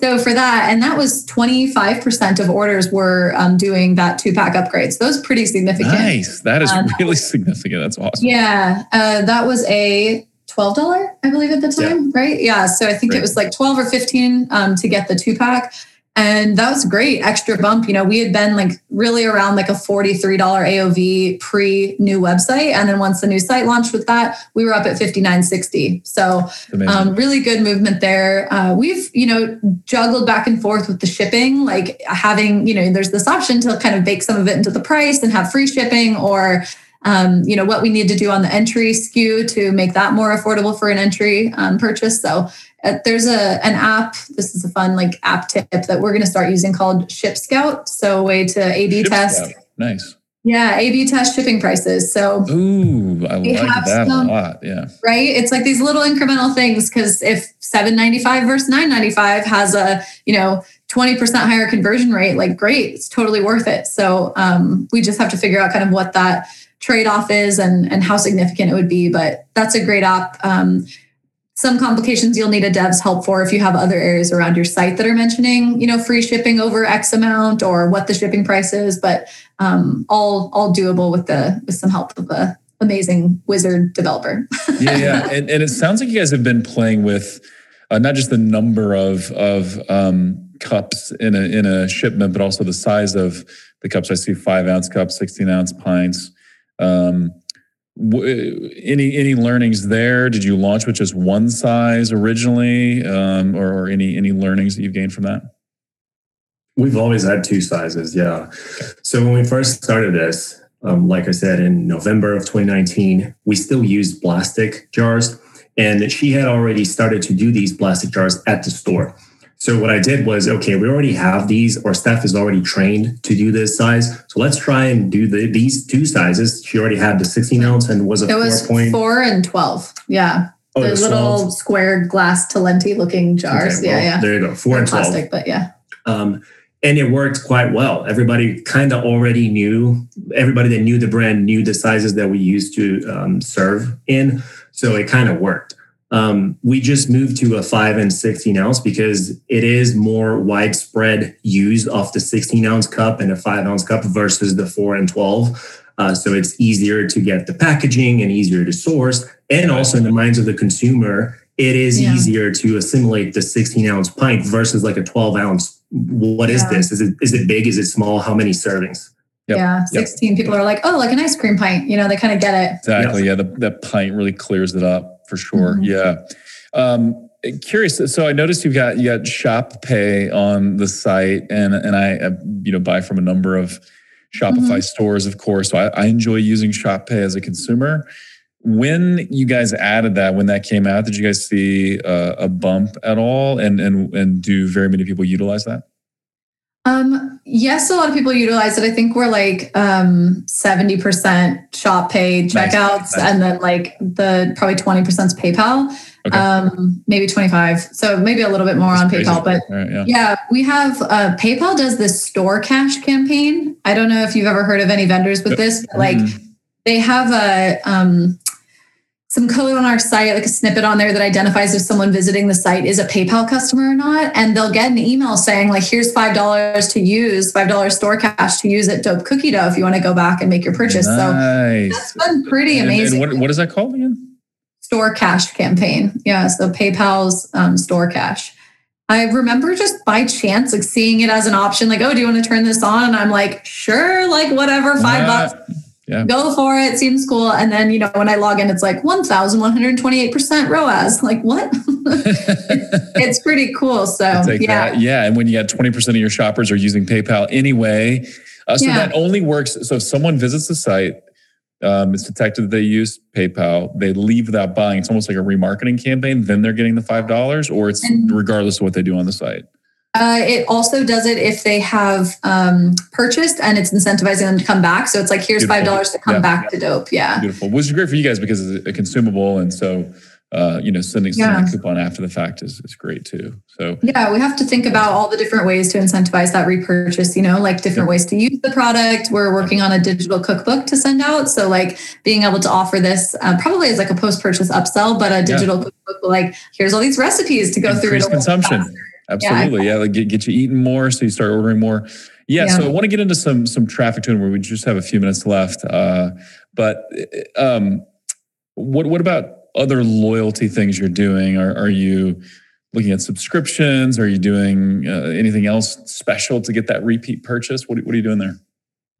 So for that, and that was 25% of orders were um, doing that two pack upgrade. So was pretty significant. Nice. That is um, really significant. That's awesome. Yeah. Uh, that was a $12, I believe at the time, yeah. right? Yeah. So I think right. it was like 12 or 15 um, to get the two pack. And that was great. Extra bump. You know, we had been like really around like a $43 AOV pre new website. And then once the new site launched with that, we were up at 59.60. So um, really good movement there. Uh, we've, you know, juggled back and forth with the shipping, like having, you know, there's this option to kind of bake some of it into the price and have free shipping or um, you know what we need to do on the entry SKU to make that more affordable for an entry um, purchase. So there's a an app. This is a fun like app tip that we're going to start using called Ship Scout. So a way to A/B Ship test. Scout. Nice. Yeah, A/B test shipping prices. So ooh, I like that some, a lot. Yeah, right. It's like these little incremental things because if seven ninety five versus nine ninety five has a you know twenty percent higher conversion rate, like great, it's totally worth it. So um, we just have to figure out kind of what that trade off is and and how significant it would be. But that's a great app. Um, some complications you'll need a dev's help for if you have other areas around your site that are mentioning you know free shipping over x amount or what the shipping price is but um, all all doable with the with some help of a amazing wizard developer. Yeah yeah. And, and it sounds like you guys have been playing with uh, not just the number of of um, cups in a in a shipment but also the size of the cups. I see five ounce cups 16 ounce pints. Um, any any learnings there? Did you launch with just one size originally, um, or, or, any any learnings that you've gained from that? We've always had two sizes, yeah. So when we first started this, um, like I said in November of 2019, we still used plastic jars, and she had already started to do these plastic jars at the store. So what I did was, okay, we already have these. or Steph is already trained to do this size. So let's try and do the, these two sizes. She already had the 16 ounce and was a it was point. four and 12. Yeah. Oh, the little 12. square glass Talenti looking jars. Okay, well, yeah, yeah. There you go. 4 and 12. Plastic, but yeah. Um, and it worked quite well. Everybody kind of already knew, everybody that knew the brand knew the sizes that we used to um, serve in. So it kind of worked. Um, we just moved to a five and 16 ounce because it is more widespread use of the 16 ounce cup and a five ounce cup versus the four and 12. Uh, so it's easier to get the packaging and easier to source. And also in the minds of the consumer, it is yeah. easier to assimilate the 16 ounce pint versus like a 12 ounce. What is yeah. this? Is it is it big? Is it small? How many servings? Yep. Yeah, 16 yep. people are like, oh, like an ice cream pint. You know, they kind of get it. Exactly. Yep. Yeah, the, that pint really clears it up for sure. Mm-hmm. Yeah. Um, curious. So I noticed you've got you got Shop Pay on the site, and and I you know buy from a number of Shopify mm-hmm. stores, of course. So I, I enjoy using Shop Pay as a consumer. When you guys added that, when that came out, did you guys see a bump at all? And and and do very many people utilize that? Um, yes, a lot of people utilize it. I think we're like um, 70% shop pay checkouts, nice. and then like the probably 20% is PayPal. Okay. Um, maybe 25. So maybe a little bit more That's on crazy. PayPal. But right, yeah. yeah. we have uh, PayPal does this store cash campaign. I don't know if you've ever heard of any vendors with this, but like mm. they have a um, some code on our site, like a snippet on there that identifies if someone visiting the site is a PayPal customer or not. And they'll get an email saying, like, here's $5 to use, $5 store cash to use at DoughP Cookie Dough if you want to go back and make your purchase. Nice. So that's been pretty amazing. And, and what, what is that called again? Store cash campaign. Yeah. So PayPal's um, store cash. I remember just by chance like seeing it as an option, like, oh, do you want to turn this on? And I'm like, sure, like whatever, five bucks yeah. go for it. Seems cool. And then, you know, when I log in, it's like 1,128% ROAS. Like, what? it's, pretty cool. So, yeah. That. Yeah. And when you got 20% of your shoppers are using PayPal anyway. Uh, so yeah. that only works. So if someone visits the site, um, it's detected that they use PayPal, they leave without buying. It's almost like a remarketing campaign. Then they're getting the $5 or it's and, regardless of what they do on the site. Uh, it also does it if they have um, purchased and it's incentivizing them to come back. So it's like, here's five dollars to come yeah. back to DoughP. Yeah, beautiful. Which is great for you guys because it's a consumable, and so uh, you know sending, sending yeah. a coupon after the fact is, is great too. So yeah, we have to think about all the different ways to incentivize that repurchase. You know, like different yeah. ways to use the product. We're working on a digital cookbook to send out. So like being able to offer this uh, probably as like a post purchase upsell, but a digital cookbook like here's all these recipes to go Increase through. consumption. Absolutely. Yeah. yeah. Like get, get you eating more. So you start ordering more. Yeah, yeah. So I want to get into some, some traffic tuning where we just have a few minutes left. Uh, but um, what, what about other loyalty things you're doing? Are, are you looking at subscriptions? Are you doing uh, anything else special to get that repeat purchase? What, what are you doing there?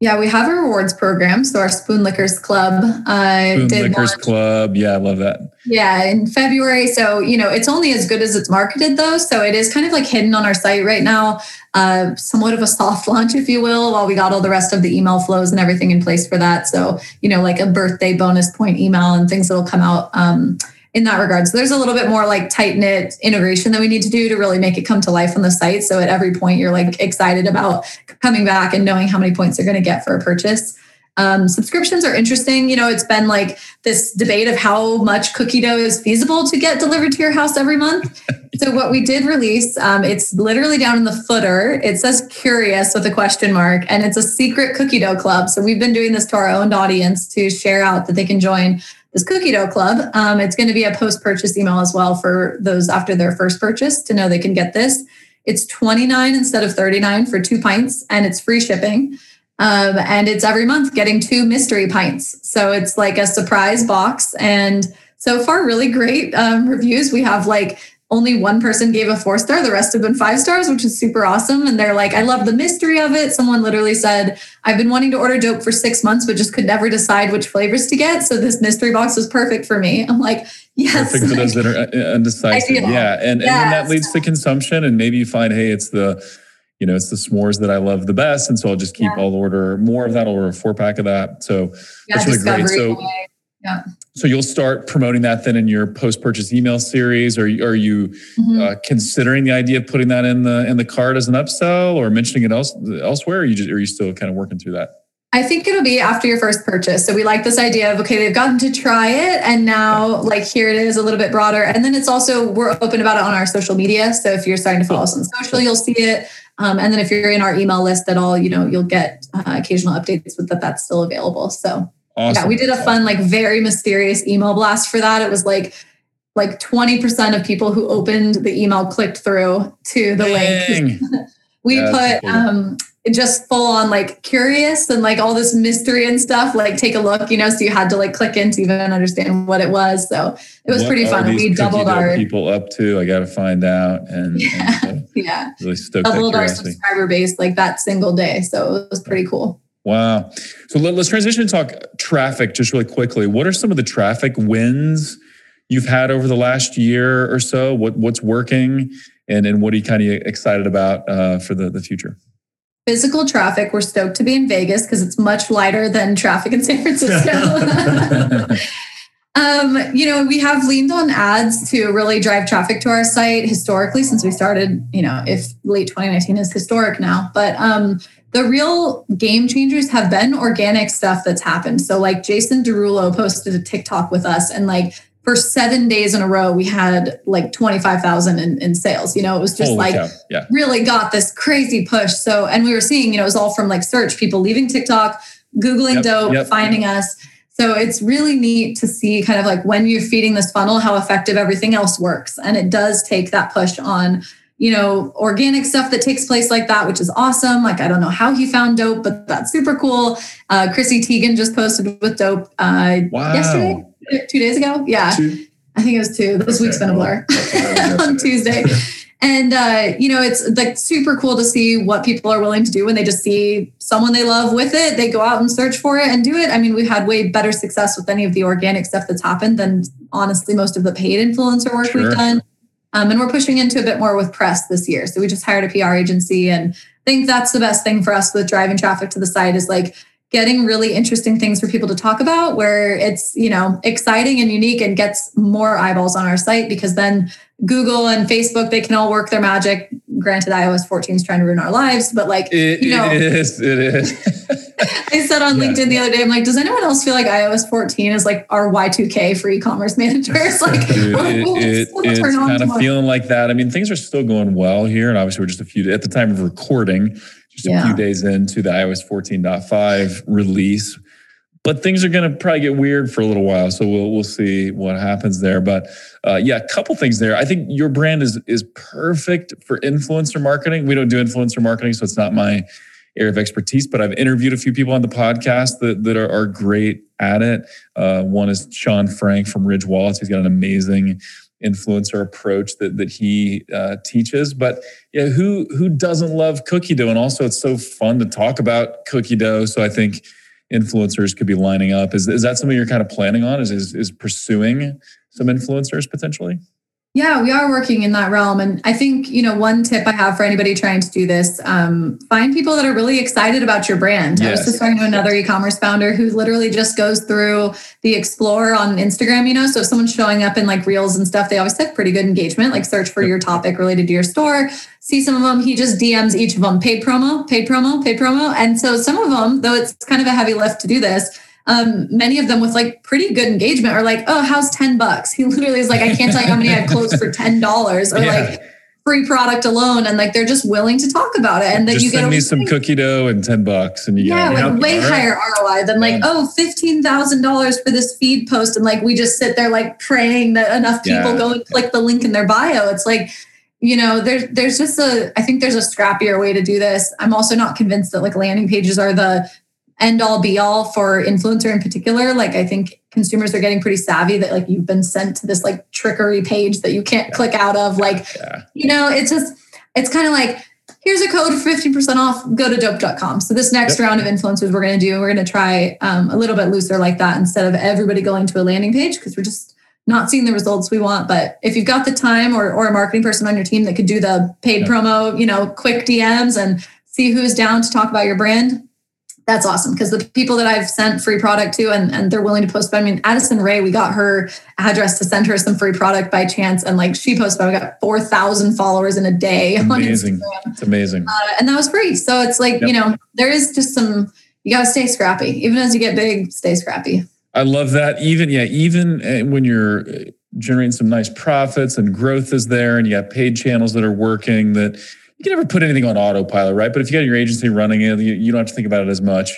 Yeah, we have a rewards program. So our Spoon Lickers Club. Uh, Spoon Lickers launch. Club. Yeah, I love that. Yeah, in February. So you know, it's only as good as it's marketed, though. So it is kind of like hidden on our site right now. Uh, somewhat of a soft launch, if you will, while we got all the rest of the email flows and everything in place for that. So you know, like a birthday bonus point email and things that'll come out. Um, in that regard. So there's a little bit more like tight knit integration that we need to do to really make it come to life on the site. So at every point, you're like excited about coming back and knowing how many points you're going to get for a purchase. Um, subscriptions are interesting. You know, it's been like this debate of how much cookie dough is feasible to get delivered to your house every month. so what we did release, um, it's literally down in the footer. It says curious with a question mark, and it's a secret cookie dough club. So we've been doing this to our own audience to share out that they can join this cookie dough club. Um, it's going to be a post purchase email as well for those after their first purchase to know they can get this. It's 29 instead of 39 for two pints, and it's free shipping. Um, and it's every month getting two mystery pints. So it's like a surprise box. And so far, really great um, reviews. We have like only one person gave a four star. The rest have been five stars, which is super awesome. And they're like, I love the mystery of it. Someone literally said, I've been wanting to order DoughP for six months, but just could never decide which flavors to get. So this mystery box was perfect for me. I'm like, yes. Perfect for those that are uh, undecisive. Yeah. And, yes. and that leads to consumption. And maybe you find, hey, it's the, you know, it's the s'mores that I love the best. And so I'll just keep, yeah. I'll order more of that. I'll order a four pack of that. So yeah, that's really great. So, yeah. So you'll start promoting that then in your post-purchase email series. Or are you mm-hmm. uh, considering the idea of putting that in the in the card as an upsell, or mentioning it else elsewhere? Or are you just, are you still kind of working through that? I think it'll be after your first purchase. So we like this idea of okay, they've gotten to try it, and now like here it is a little bit broader. And then it's also we're open about it on our social media. So if you're starting to follow us on social, you'll see it. Um, and then if you're in our email list at all, you know you'll get uh, occasional updates with that that's still available. So Awesome. Yeah, we did a fun, like very mysterious email blast for that. It was like like 20% of people who opened the email clicked through to the Dang. link. we That's put cool. um just full on like curious and like all this mystery and stuff. Like take a look, you know. So you had to like click in to even understand what it was. So it was what pretty fun. We doubled our people up to. I got to find out and yeah, and, uh, yeah. really stoked doubled our subscriber base like that single day. So it was pretty cool. Wow. So let, us transition and talk traffic just really quickly. What are some of the traffic wins you've had over the last year or so? What what's working, and and what are you kind of excited about uh, for the the future? Physical traffic. We're stoked to be in Vegas because it's much lighter than traffic in San Francisco. Um, you know, we have leaned on ads to really drive traffic to our site historically since we started, you know, if late 2019 is historic now. But um, the real game changers have been organic stuff that's happened. So, like Jason Derulo posted a TikTok with us, and like for seven days in a row, we had like 25,000 in, in sales. You know, it was just Holy like yeah. really got this crazy push. So, and we were seeing, you know, it was all from like search, people leaving TikTok, Googling yep, DoughP, yep. finding us. So it's really neat to see kind of like when you're feeding this funnel, how effective everything else works. And it does take that push on, you know, organic stuff that takes place like that, which is awesome. Like, I don't know how he found DoughP, but that's super cool. Uh, Chrissy Teigen just posted with DoughP uh, wow. yesterday, two days ago. Yeah. Two. I think it was two. This okay. week's been a blur on Tuesday. And uh, you know, it's like super cool to see what people are willing to do when they just see someone they love with it. They go out and search for it and do it. I mean, we've had way better success with any of the organic stuff that's happened than honestly most of the paid influencer work sure. we've done. Um, and we're pushing into a bit more with press this year. So we just hired a PR agency and I think that's the best thing for us with driving traffic to the site is like getting really interesting things for people to talk about where it's, you know, exciting and unique and gets more eyeballs on our site because then Google and Facebook, they can all work their magic. Granted, iOS 14 is trying to ruin our lives, but like, it, you know, it is, it is. I said on yeah. LinkedIn the other day, I'm like, does anyone else feel like iOS 14 is like our Y2K for e-commerce managers? Like, Dude, it, it, it's kind of feeling like that. I mean, things are still going well here, and obviously we're just a few at the time of recording, just a few days into the iOS 14.5 release but things are going to probably get weird for a little while. So we'll we'll see what happens there. But uh, yeah, a couple things there. I think your brand is is perfect for influencer marketing. We don't do influencer marketing, so it's not my area of expertise. But I've interviewed a few people on the podcast that that are, are great at it. Uh, one is Sean Frank from Ridge Wallets. He's got an amazing influencer approach that that he uh, teaches. But yeah, who who doesn't love cookie dough? And also, it's so fun to talk about cookie dough. So I think influencers could be lining up. Is, is that something you're kind of planning on? Is, is, is pursuing some influencers potentially? Yeah, we are working in that realm. And I think, you know, one tip I have for anybody trying to do this, um, find people that are really excited about your brand. Yes. I was just talking to another e-commerce founder who literally just goes through the Explorer on Instagram, you know. So if someone's showing up in like reels and stuff, they always have pretty good engagement, like search for your topic related to your store. See some of them, he just DMs each of them paid promo, paid promo, paid promo. And so some of them, though it's kind of a heavy lift to do this, um, many of them with like pretty good engagement are like, oh, how's 10 bucks? He literally is like, I can't tell you how many I've closed for $10 or yeah. like free product alone. And like, they're just willing to talk about it. And then just you send get me some cookie dough and 10 bucks and you yeah, get like way higher ROI than like, oh, $15,000 for this feed post. And like, we just sit there like praying that enough people yeah. go and click the link in their bio. It's like, you know, there's there's just a I think there's a scrappier way to do this. I'm also not convinced that like landing pages are the end all be all for influencer in particular. Like I think consumers are getting pretty savvy that like you've been sent to this like trickery page that you can't click out of. Like, yeah. you know, it's just it's kind of like here's a code for 15% off, go to doughp.com. So this next yep. round of influencers we're going to do, we're going to try um, a little bit looser like that instead of everybody going to a landing page because we're just not seeing the results we want. But if you've got the time or, or a marketing person on your team that could do the paid yep. promo, you know, quick DMs and see who's down to talk about your brand, that's awesome because the people that I've sent free product to and, and they're willing to post. I mean, Addison Rae, we got her address to send her some free product by chance. And like she posted we got 4,000 followers in a day amazing. It's amazing. Uh, and that was free. So it's like, yep. you know, there is just some, you got to stay scrappy. Even as you get big, stay scrappy. I love that. Even, yeah, even eh, when you're eh, generating some nice profits and growth is there and you got paid channels that are working that, you can never put anything on autopilot, right? But if you got your agency running it, you, you don't have to think about it as much.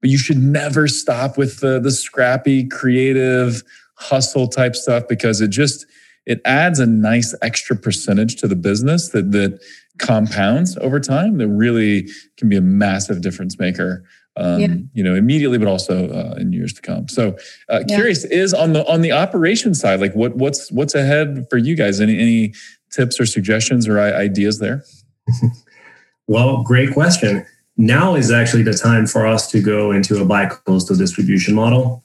But you should never stop with the the scrappy, creative, hustle type stuff because it just it adds a nice extra percentage to the business that that compounds over time that really can be a massive difference maker um, yeah. you know immediately but also uh, in years to come so uh, yeah. curious is on the on the operation side like what what's what's ahead for you guys any any tips or suggestions or ideas there well, great question. Now is actually the time for us to go into a bi-coastal distribution model.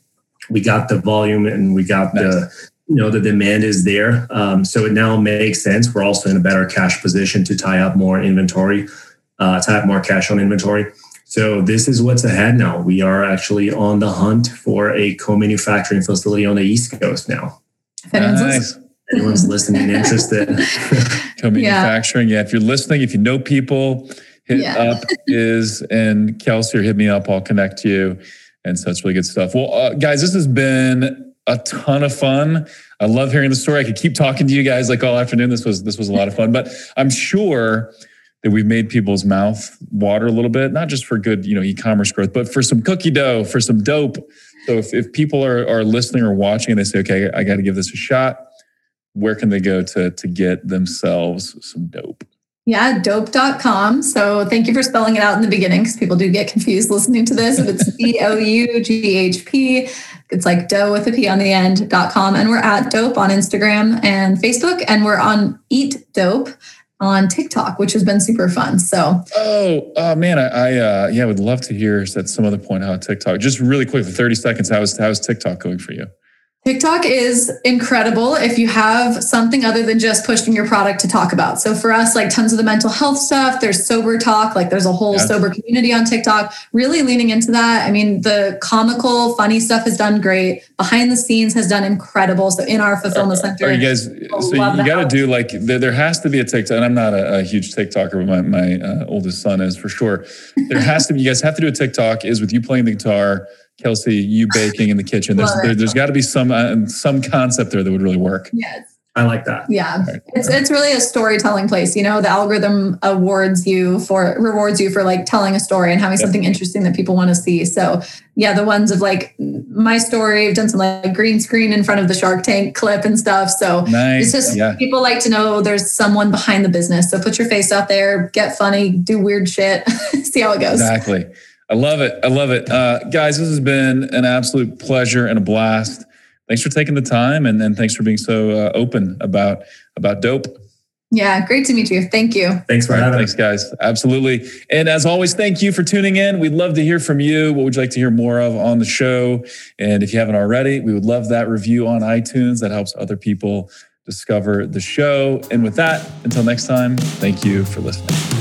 We got the volume and we got nice. the you know the demand is there. Um, so it now makes sense. We're also in a better cash position to tie up more inventory, uh, tie up more cash on inventory. So this is what's ahead now. We are actually on the hunt for a co-manufacturing facility on the East Coast now. If anyone's nice. Anyone's listening interested. co-manufacturing. Yeah. yeah. If you're listening, if you know people, hit yeah. up Is and Kelsey or hit me up. I'll connect you. And so it's really good stuff. Well, uh, guys, this has been a ton of fun. I love hearing the story. I could keep talking to you guys like all afternoon. This was this was a lot of fun. But I'm sure that we've made people's mouth water a little bit, not just for good, you know, e-commerce growth, but for some cookie dough, for some DoughP. So if, if people are, are listening or watching and they say, okay, I got to give this a shot, where can they go to, to get themselves some DoughP? Yeah, doughp.com. So thank you for spelling it out in the beginning because people do get confused listening to this. It's D O U G H P. It's like dough with a P on the end.com. And we're at DoughP on Instagram and Facebook. And we're on Eat DoughP on TikTok, which has been super fun. So, oh, oh man, I, I uh, yeah, would love to hear at some other point how TikTok. Just really quick, for thirty seconds, how is how is TikTok going for you? TikTok is incredible if you have something other than just pushing your product to talk about. So for us, like tons of the mental health stuff, there's sober talk, like there's a whole yeah. sober community on TikTok, really leaning into that. I mean, the comical, funny stuff has done great. Behind the scenes has done incredible. So in our fulfillment center, are you guys, so you got to do like, there, there, has to be a TikTok, and I'm not a, a huge TikToker, but my, my uh, oldest son is for sure. There has to be, you guys have to do a TikTok Is with you playing the guitar Kelsey, you baking in the kitchen. There's there, has got to be some uh, some concept there that would really work. Yes. I like that. Yeah. It's it's really a storytelling place. You know, the algorithm awards you for rewards you for like telling a story and having yep. something interesting that people want to see. So yeah, the ones of like my story, I've done some like green screen in front of the Shark Tank clip and stuff. So nice. it's just yeah. people like to know there's someone behind the business. So put your face out there, get funny, do weird shit, see how it goes. Exactly. I love it. I love it. Uh, guys, this has been an absolute pleasure and a blast. Thanks for taking the time and, and thanks for being so uh, open about about DoughP. Yeah, great to meet you. Thank you. Thanks for having Thanks, guys. Absolutely. And as always, thank you for tuning in. We'd love to hear from you. What would you like to hear more of on the show? And if you haven't already, we would love that review on iTunes. That helps other people discover the show. And with that, until next time, thank you for listening.